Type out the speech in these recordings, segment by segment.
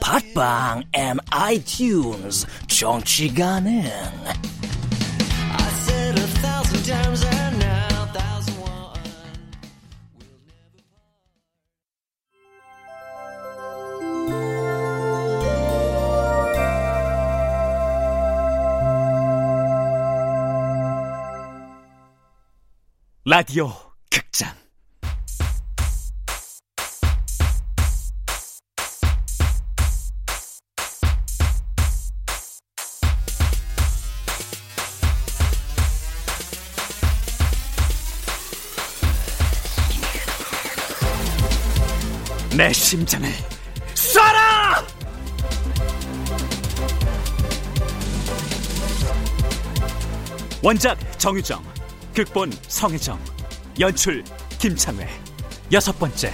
팟빵 앤 아이튠즈 정치 가능. 라디오 내 심장을 쏴라! 원작 정유정, 극본 성혜정, 연출 김창회, 여섯 번째.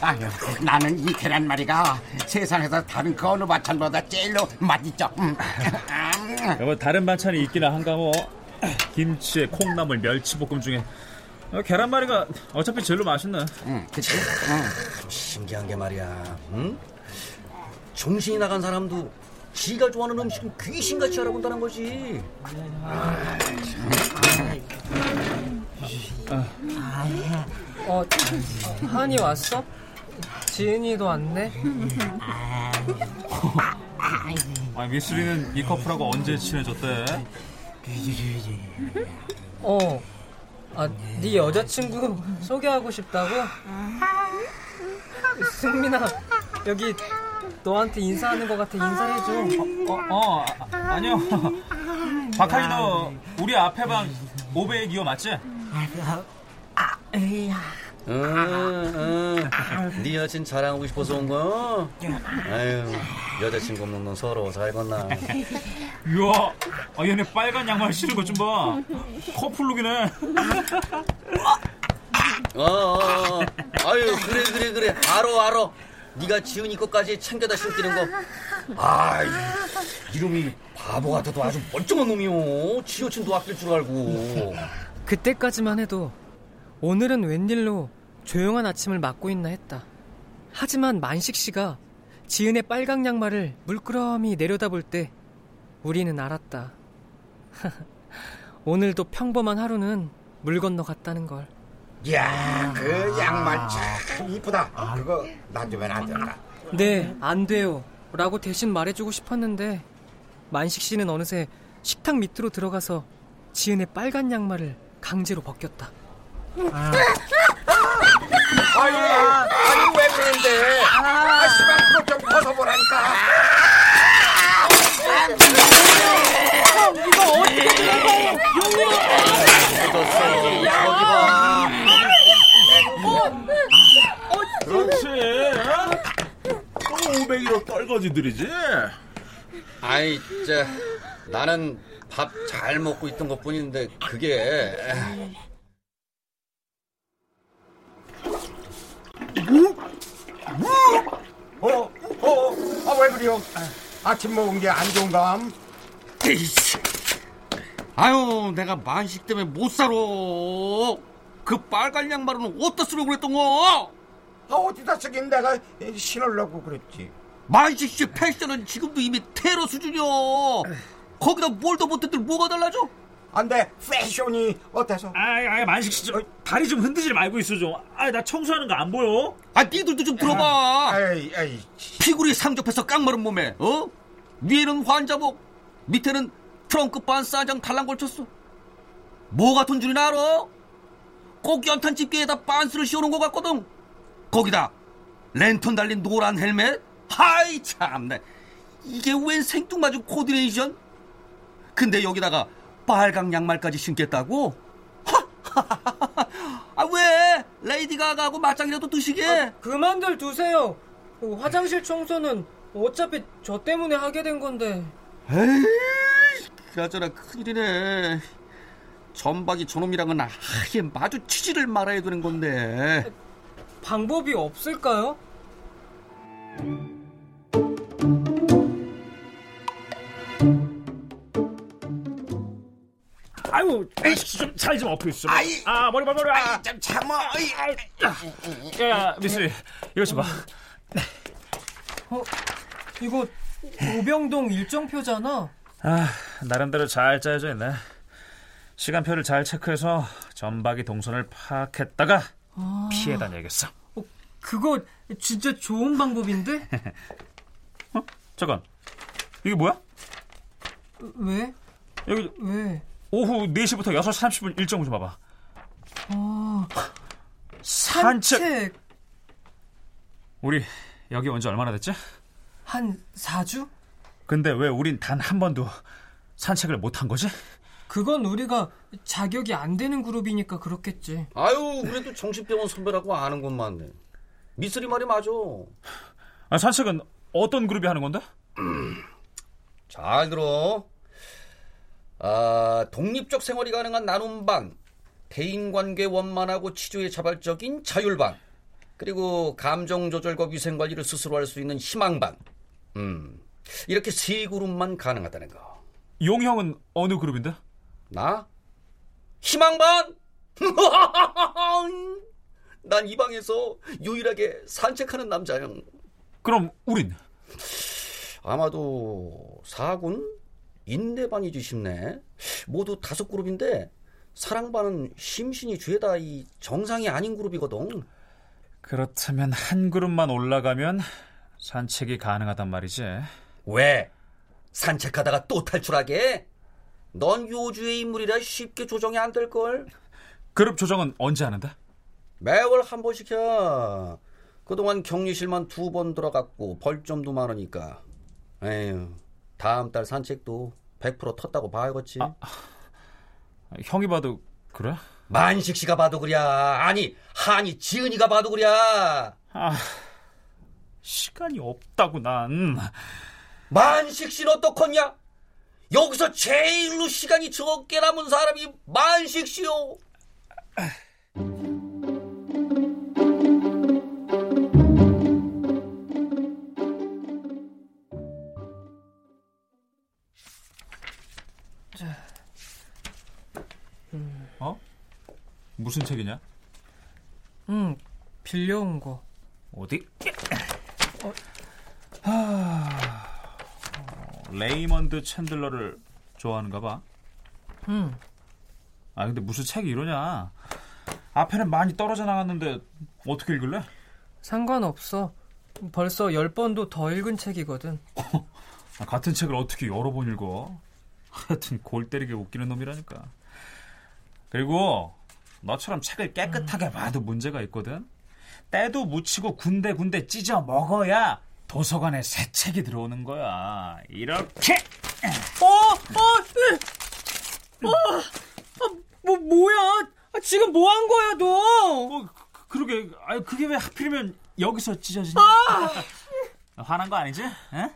아유, 나는 이 계란 말이가 세상에서 다른 그 어느 반찬보다 제일로 맛있죠. 음. 뭐 다른 반찬이 있기는 한가 뭐 김치에 콩나물 멸치볶음 중에 어, 계란말이가 어차피 제일로 맛있네. 음, 그치? 신기한 게 말이야. 응? 정신이 나간 사람도 지가 좋아하는 음식은 귀신같이 알아본다는 거지. 어, 한이 왔어? 지은이도 왔네? 아, 미술이는 이 커플하고 언제 친해졌대? 어. 아, 네 여자친구 소개하고 싶다고? 승민아, 여기 너한테 인사하는 것 같아 인사해줘. 어, 어 아, 아니요. 박하이 너 우리 앞에 방 502호 맞지? 응, 응. 네 여친 자랑하고 싶어서 온 거야? 아유, 여자친구 없는 넌 서러워 살겠나? 이야, 아, 얘네 빨간 양말 신은 것 좀 봐. 커플룩이네. 어, 어, 어. 아유, 그래, 그래, 그래. 알어, 알어. 네가 지은이 것까지 챙겨다 신기는 거. 아, 이름이 바보 같아도 아주 멀쩡한 놈이요. 지 여친도 아낄 줄 알고. 그때까지만 해도 오늘은 웬일로 조용한 아침을 맞고 있나 했다. 하지만 만식 씨가 지은의 빨강 양말을 물끄러미 내려다볼 때 우리는 알았다. 오늘도 평범한 하루는 물 건너 갔다는 걸. 야, 그 양말 참 이쁘다. 그거 놔주면 안 될까? 네, 안 돼요. 라고 대신 말해주고 싶었는데 만식 씨는 어느새 식탁 밑으로 들어가서 지은의 빨간 양말을 강제로 벗겼다. 아 유, 아니 왜 그러는데? 아, 씨발 그거 좀 벗어보라니까. 봐. 그렇지. 또 500이로 떨거지들이지. 아이, 진짜 나는 밥 잘 먹고 있던 것 뿐인데 그게 어, 어, 아, 왜 그래 요? 아침 먹은 게 안 좋은감? 에이씨. 아유, 내가 만식 때문에 못 살아. 그 빨간 양말은 어디다 쓰려고 그랬던 거? 아, 어디다 쓰긴 내가 신으려고 그랬지. 만식 씨 패션은 지금도 이미 테러 수준이요. 거기다 뭘 더 못했들 뭐가 달라져? 안돼 패션이 어때서? 아이, 아이 만식 씨, 저, 다리 좀 흔들지 말고 있어 좀. 아, 나 청소하는 거 안 보여? 아, 니들도 좀 들어봐. 아이, 아이. 피구리 상접해서 깡마른 몸에, 어? 위에는 환자복, 밑에는 트렁크 반스 한장 달랑 걸쳤어. 뭐 같은 줄이나 알아? 꼭 연탄 집게에다 빤스를 씌워놓은 것 같거든. 거기다 랜턴 달린 노란 헬멧. 하이 참나. 이게 웬 생뚱맞은 코디네이션? 근데 여기다가 빨강 양말까지 신겠다고? 아 왜? 레이디 가가하고 맞짱이라도 드시게? 아, 그만들 두세요. 그 화장실 청소는 어차피 저 때문에 하게 된 건데. 에이, 그나저나 큰일이네. 전박이 저놈이랑은 아예 마주치지를 말아야 되는 건데. 방법이 없을까요? 아유, 좀살 좀 엎고 있어. 아이. 아, 머리, 머리, 머리. 아, 좀 참아. 아이, 야, 야, 미스리, 이거 좀 봐. 어, 이거 오병동 일정표잖아. 아, 나름대로 잘 짜여져 있네. 시간표를 잘 체크해서 전박이 동선을 파악했다가 피해 다녀야겠어. 어, 그거 진짜 좋은 방법인데? 어? 잠깐, 이게 뭐야? 왜? 여기 왜? 오후 4시부터 6시 30분 일정 좀 봐봐. 아, 산책. 산책 우리 여기 온 지 얼마나 됐지? 한 4주? 근데 왜 우린 단 한 번도 산책을 못 한 거지? 그건 우리가 자격이 안 되는 그룹이니까 그렇겠지. 아유, 그래도 정신병원 선배라고 아는 건 많네. 미쓰리 말이 맞아. 아, 산책은 어떤 그룹이 하는 건데? 잘 들어. 아, 독립적 생활이 가능한 나눔반, 대인관계 원만하고 치료에 자발적인 자율반, 그리고 감정 조절과 위생 관리를 스스로 할 수 있는 희망반. 음, 이렇게 세 그룹만 가능하다는 거. 용 형은 어느 그룹인데? 나? 희망반? 난 이 방에서 유일하게 산책하는 남자형. 그럼 우린? 아마도 사군? 인내반이지 싶네. 모두 다섯 그룹인데 사랑반은 심신이 죄다 이 정상이 아닌 그룹이거든. 그렇다면 한 그룹만 올라가면 산책이 가능하단 말이지. 왜? 산책하다가 또 탈출하게? 넌 요주의 인물이라 쉽게 조정이 안 될걸? 그룹 조정은 언제 하는데? 매월 한 번씩 해. 그동안 격리실만 두 번 들어갔고 벌점도 많으니까. 에휴, 다음 달 산책도 100% 텄다고 봐야겠지. 아, 형이 봐도 그래? 만식 씨가 봐도 그래. 아니, 한이 지은이가 봐도 그래. 아, 시간이 없다고 난. 만식 씨는 어떡하냐? 여기서 제일로 시간이 적게 남은 사람이 만식 씨요. 무슨 책이냐? 응, 빌려온 거. 어디? 어. 하... 레이먼드 챈들러를 좋아하는가 봐. 응. 아 근데 무슨 책이 이러냐? 앞에는 많이 떨어져 나갔는데 어떻게 읽을래? 상관없어. 벌써 열 번도 더 읽은 책이거든. 아, 같은 책을 어떻게 여러 번 읽어? 하여튼 골 때리게 웃기는 놈이라니까. 그리고 너처럼 책을 깨끗하게 봐도 문제가 있거든. 때도 묻히고 군데군데 찢어 먹어야 도서관에 새 책이 들어오는 거야. 이렇게. 어, 어, 어, 아, 뭐 뭐야? 아, 지금 뭐 한 거야 너? 어, 그, 그러게. 아, 그게 왜 하필이면 여기서 찢어지냐? 아! 화난 거 아니지? 에?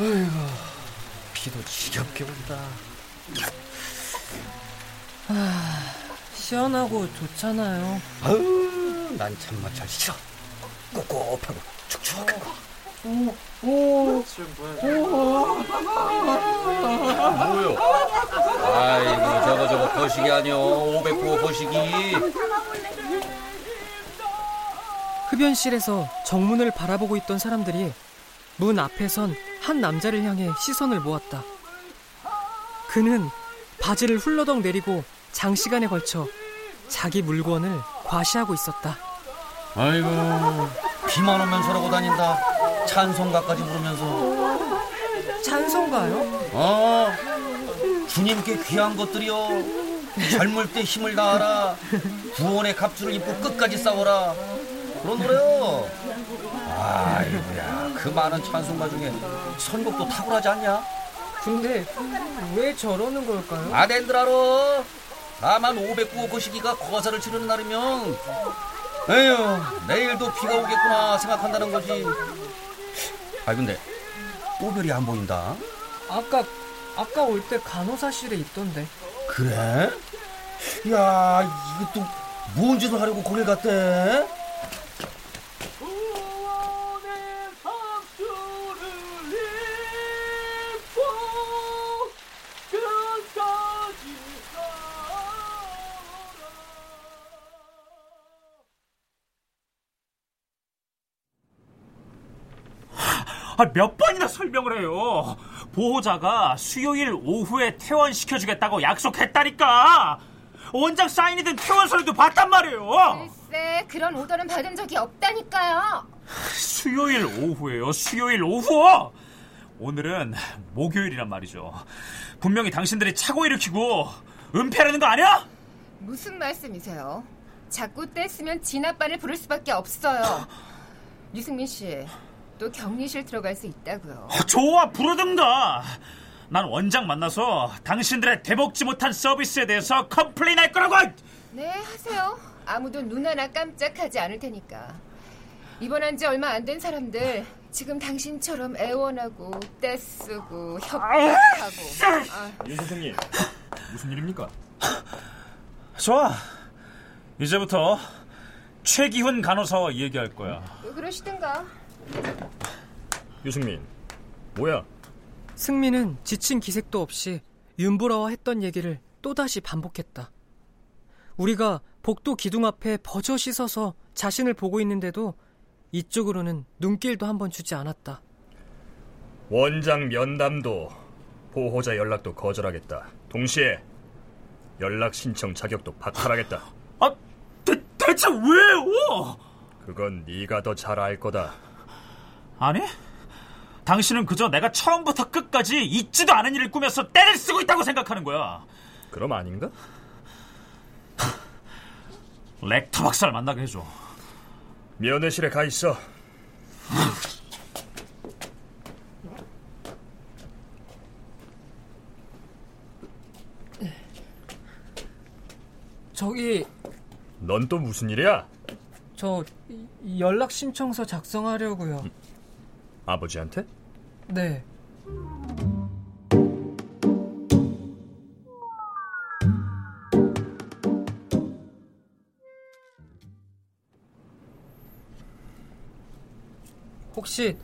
아이고, 비도 지겹게 온다. 아, 시원하고 좋잖아요. 아우, 난 참마찰 싫어. 꿉꿉하고 축축한 거. 오, 오, 뭐요? 아이고, 저거 저거 거시기 아니여. 509호 거시기. 흡연실에서 정문을 바라보고 있던 사람들이 문 앞에 선 한 남자를 향해 시선을 모았다. 그는 바지를 훌러덩 내리고 장시간에 걸쳐 자기 물건을 과시하고 있었다. 아이고 비만 오면 저러고 다닌다. 찬송가까지 부르면서. 찬송가요? 어 주님께 귀한 것들이여 젊을 때 힘을 다하라 구원의 갑주를 입고 끝까지 싸워라 그런 노래요 아이고야 그 많은 찬송가 중에 선곡도 탁월하지 않냐 근데 왜 저러는 걸까요? 아덴들 알아 다만 509호 그 시기가 거사를 치르는 날이면 에휴 내일도 비가 오겠구나 생각한다는 거지 아 근데 오별이 안 보인다 아까 아까 올 때 간호사실에 있던데. 그래? 야, 또뭔 짓을 하려고 거길 갔대? 몇 번이나 설명을 해요. 보호자가 수요일 오후에 퇴원시켜주겠다고 약속했다니까. 원장 사인이든 퇴원서라도 봤단 말이에요. 글쎄, 그런 오더는 받은 적이 없다니까요. 수요일 오후에요. 수요일 오후. 오늘은 목요일이란 말이죠. 분명히 당신들이 착오 일으키고 은폐하려는 거 아니야? 무슨 말씀이세요? 자꾸 떼쓰면 진아빠를 부를 수밖에 없어요. 유승민 씨, 또 격리실 들어갈 수 있다고요. 어, 좋아 그러든가. 난 원장 만나서 당신들의 돼먹지 못한 서비스에 대해서 complain 할 거라고. 네, 하세요. 아무도 눈 하나 깜짝하지 않을 테니까. 입원한 지 얼마 안 된 사람들 지금 당신처럼 애원하고 떼쓰고 협박하고. 아, 윤 선생님 무슨 일입니까? 좋아. 이제부터 최기훈 간호사와 얘기할 거야. 또 그러시든가. 유승민, 뭐야? 승민은 지친 기색도 없이 윤보라와 했던 얘기를 또다시 반복했다. 우리가 복도 기둥 앞에 버젓이 서서 자신을 보고 있는데도 이쪽으로는 눈길도 한번 주지 않았다. 원장 면담도 보호자 연락도 거절하겠다. 동시에 연락 신청 자격도 박탈하겠다. 아, 대, 대체 왜요? 그건 네가 더 잘 알 거다. 아니? 당신은 그저 내가 처음부터 끝까지 있지도 않은 일을 꾸며서 때를 쓰고 있다고 생각하는 거야. 그럼 아닌가? 렉터 박사를 만나게 해줘. 면회실에 가 있어. 저기 넌 또 무슨 일이야? 저 연락 신청서 작성하려고요. 아버지한테? 네. 혹시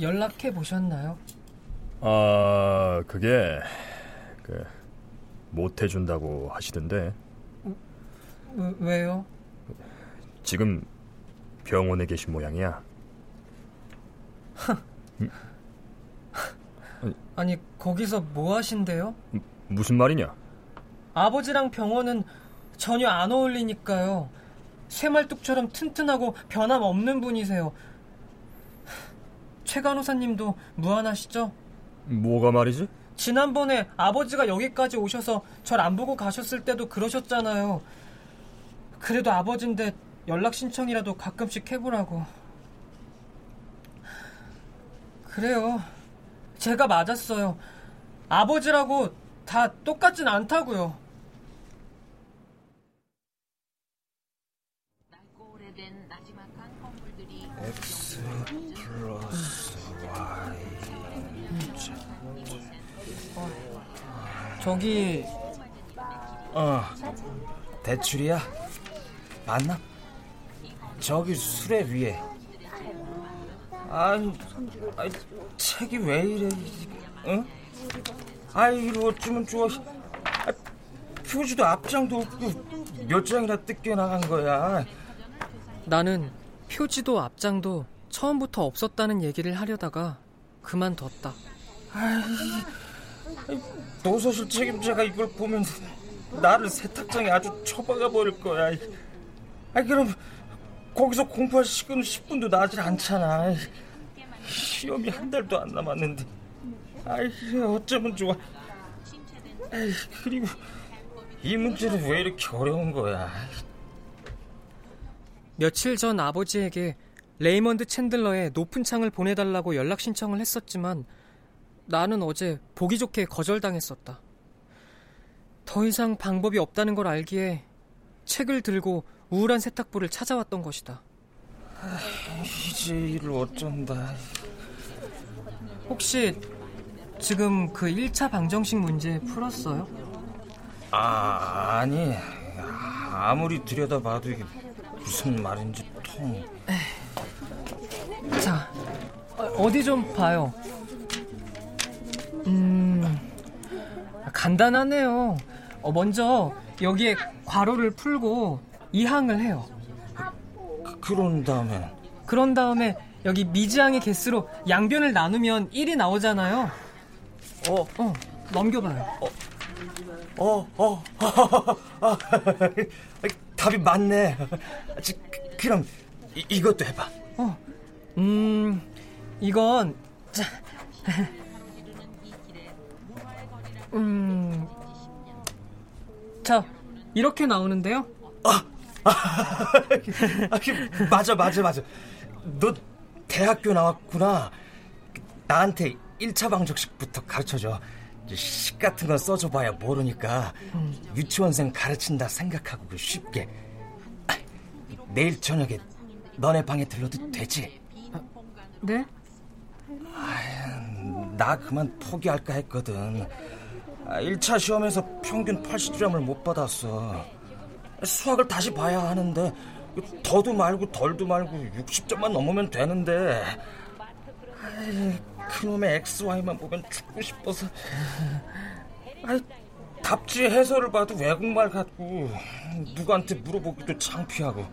연락해 보셨나요? 아, 그게 그 못 해준다고 하시던데 왜- 왜요? 지금 병원에 계신 모양이야. 아니 거기서 뭐 하신대요? 무슨 말이냐? 아버지랑 병원은 전혀 안 어울리니까요. 쇠말뚝처럼 튼튼하고 변함 없는 분이세요. 최 간호사님도 무안하시죠? 뭐가 말이지? 지난번에 아버지가 여기까지 오셔서 절 안 보고 가셨을 때도 그러셨잖아요. 그래도 아버지인데 연락 신청이라도 가끔씩 해보라고. 그래요. 제가 맞았어요. 아버지라고 다 똑같진 않다고요. X 플러스 Y 저기 어 대출이야? 맞나? 저기 수레 위에 아니, 아니 책이 왜 이래 응? 아이 이거 어쩌면 좋아 아, 표지도 앞장도 없고 몇 장이나 뜯겨 나간 거야 나는 표지도 앞장도 처음부터 없었다는 얘기를 하려다가 그만뒀다. 노소실 책임자가 이걸 보면 나를 세탁장에 아주 처박아 버릴 거야. 아 그럼 거기서 공부할 시간 10분도 나질 않잖아. 시험이 한 달도 안 남았는데. 아이 어쩌면 좋아. 에이, 그리고 이 문제는 왜 이렇게 어려운 거야? 며칠 전 아버지에게 레이먼드 챈들러의 높은 창을 보내달라고 연락 신청을 했었지만 나는 어제 보기 좋게 거절당했었다. 더 이상 방법이 없다는 걸 알기에 책을 들고 우울한 세탁부를 찾아왔던 것이다. 이제 일을 어쩐다. 혹시 지금 그 1차 방정식 문제 풀었어요? 아, 아니. 아무리 들여다봐도 이게 무슨 말인지 통. 자, 어디 좀 봐요. 음, 간단하네요. 어, 먼저 여기에 괄호를 풀고 이항을 해요. 그, 런 다음에? 그런 다음에 여기 미지항의 개수로 양변을 나누면 1이 나오잖아요. 어, 어, 넘겨봐요. 어, 어, 어, 답이 맞네. 그럼 이, 이것도 해봐. 어, 음, 이건 자, 음, 자 이렇게 나오는데요. 아, 아, 맞아, 맞아, 맞아. 너 대학교 나왔구나. 나한테 1차 방정식부터 가르쳐줘. 식 같은 건 써줘봐야 모르니까 음. 유치원생 가르친다 생각하고 쉽게. 아, 내일 저녁에 너네 방에 들러도 되지? 아, 네? 아유, 나 그만 포기할까 했거든. 1차 시험에서 평균 80점을 못 받았어. 수학을 다시 봐야 하는데 더도 말고 덜도 말고 60점만 넘으면 되는데. 아이, 그놈의 XY만 보면 죽고 싶어서. 아이, 답지 해설을 봐도 외국말 같고 누구한테 물어보기도 창피하고.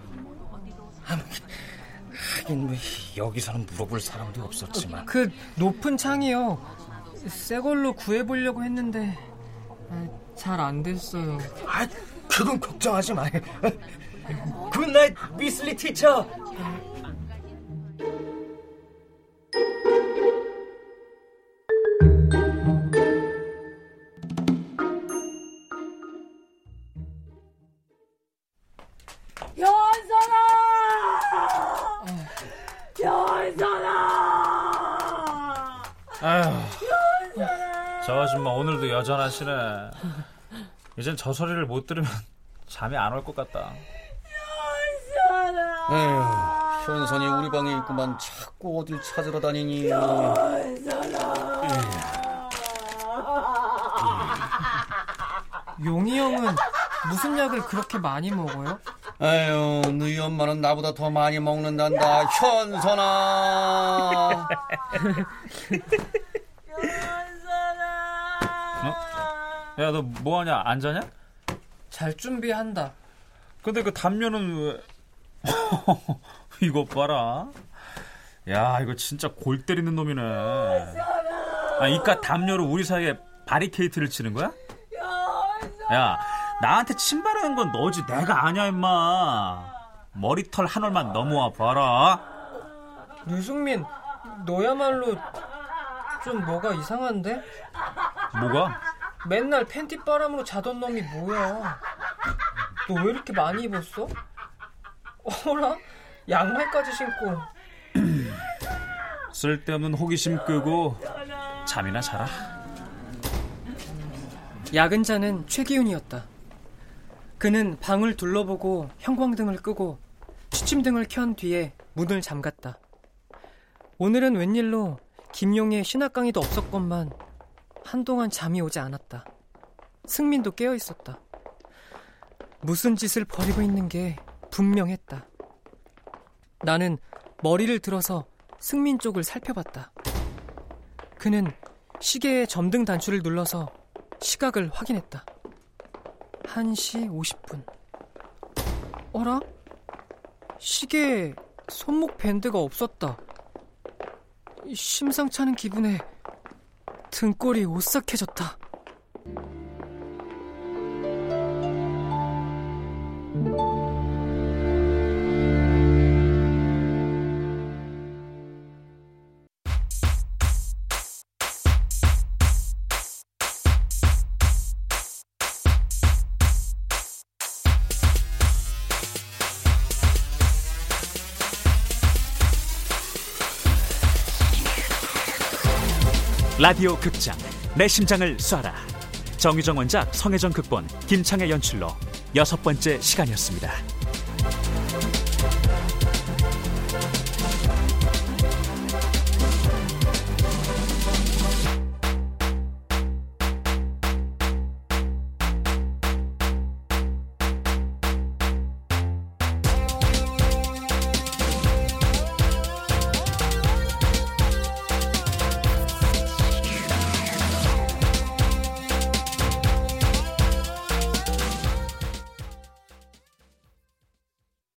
하긴 왜 여기서는 물어볼 사람도 없었지만. 그 높은 창이요. 새 걸로 구해보려고 했는데 잘 안 됐어요. 아 그건 걱정하지 마 굿나잇 미슬리 티처 저 아줌마 오늘도 여전하시네. 이젠 저 소리를 못 들으면 잠이 안 올 것 같다. 에휴, 현선이 우리 방에 있구만 자꾸 어딜 찾으러 다니니. 용이 형은 무슨 약을 그렇게 많이 먹어요? 아유, 너희 엄마는 나보다 더 많이 먹는단다. 현선아. 어? 야, 너 뭐하냐? 안 자냐? 잘 준비한다. 근데 그 담요는 왜... 이거 봐라. 야, 이거 진짜 골 때리는 놈이네. 아, 이깟 담요로 우리 사이에 바리케이트를 치는 거야? 야, 나한테 침발하는 건 너지 내가 아냐 임마. 머리털 한 올만 넘어와 봐라. 류승민, 너야말로 좀 뭐가 이상한데? 뭐가? 맨날 팬티 바람으로 자던 놈이 뭐야? 너 왜 이렇게 많이 입었어? 어라? 양말까지 신고. 쓸데없는 호기심 끄고 잠이나 자라. 야근자는 최기훈이었다. 그는 방을 둘러보고 형광등을 끄고 취침등을 켠 뒤에 문을 잠갔다. 오늘은 웬일로 김용의 신학 강의도 없었건만 한동안 잠이 오지 않았다. 승민도 깨어 있었다. 무슨 짓을 벌이고 있는 게 분명했다. 나는 머리를 들어서 승민 쪽을 살펴봤다. 그는 시계의 점등 단추를 눌러서 시각을 확인했다. 1시 50분. 어라? 시계에 손목 밴드가 없었다. 심상치 않은 기분에 등골이 오싹해졌다. 라디오 극장 내 심장을 쏴라 정유정 원작 성혜정 극본 김창의 연출로 여섯 번째 시간이었습니다.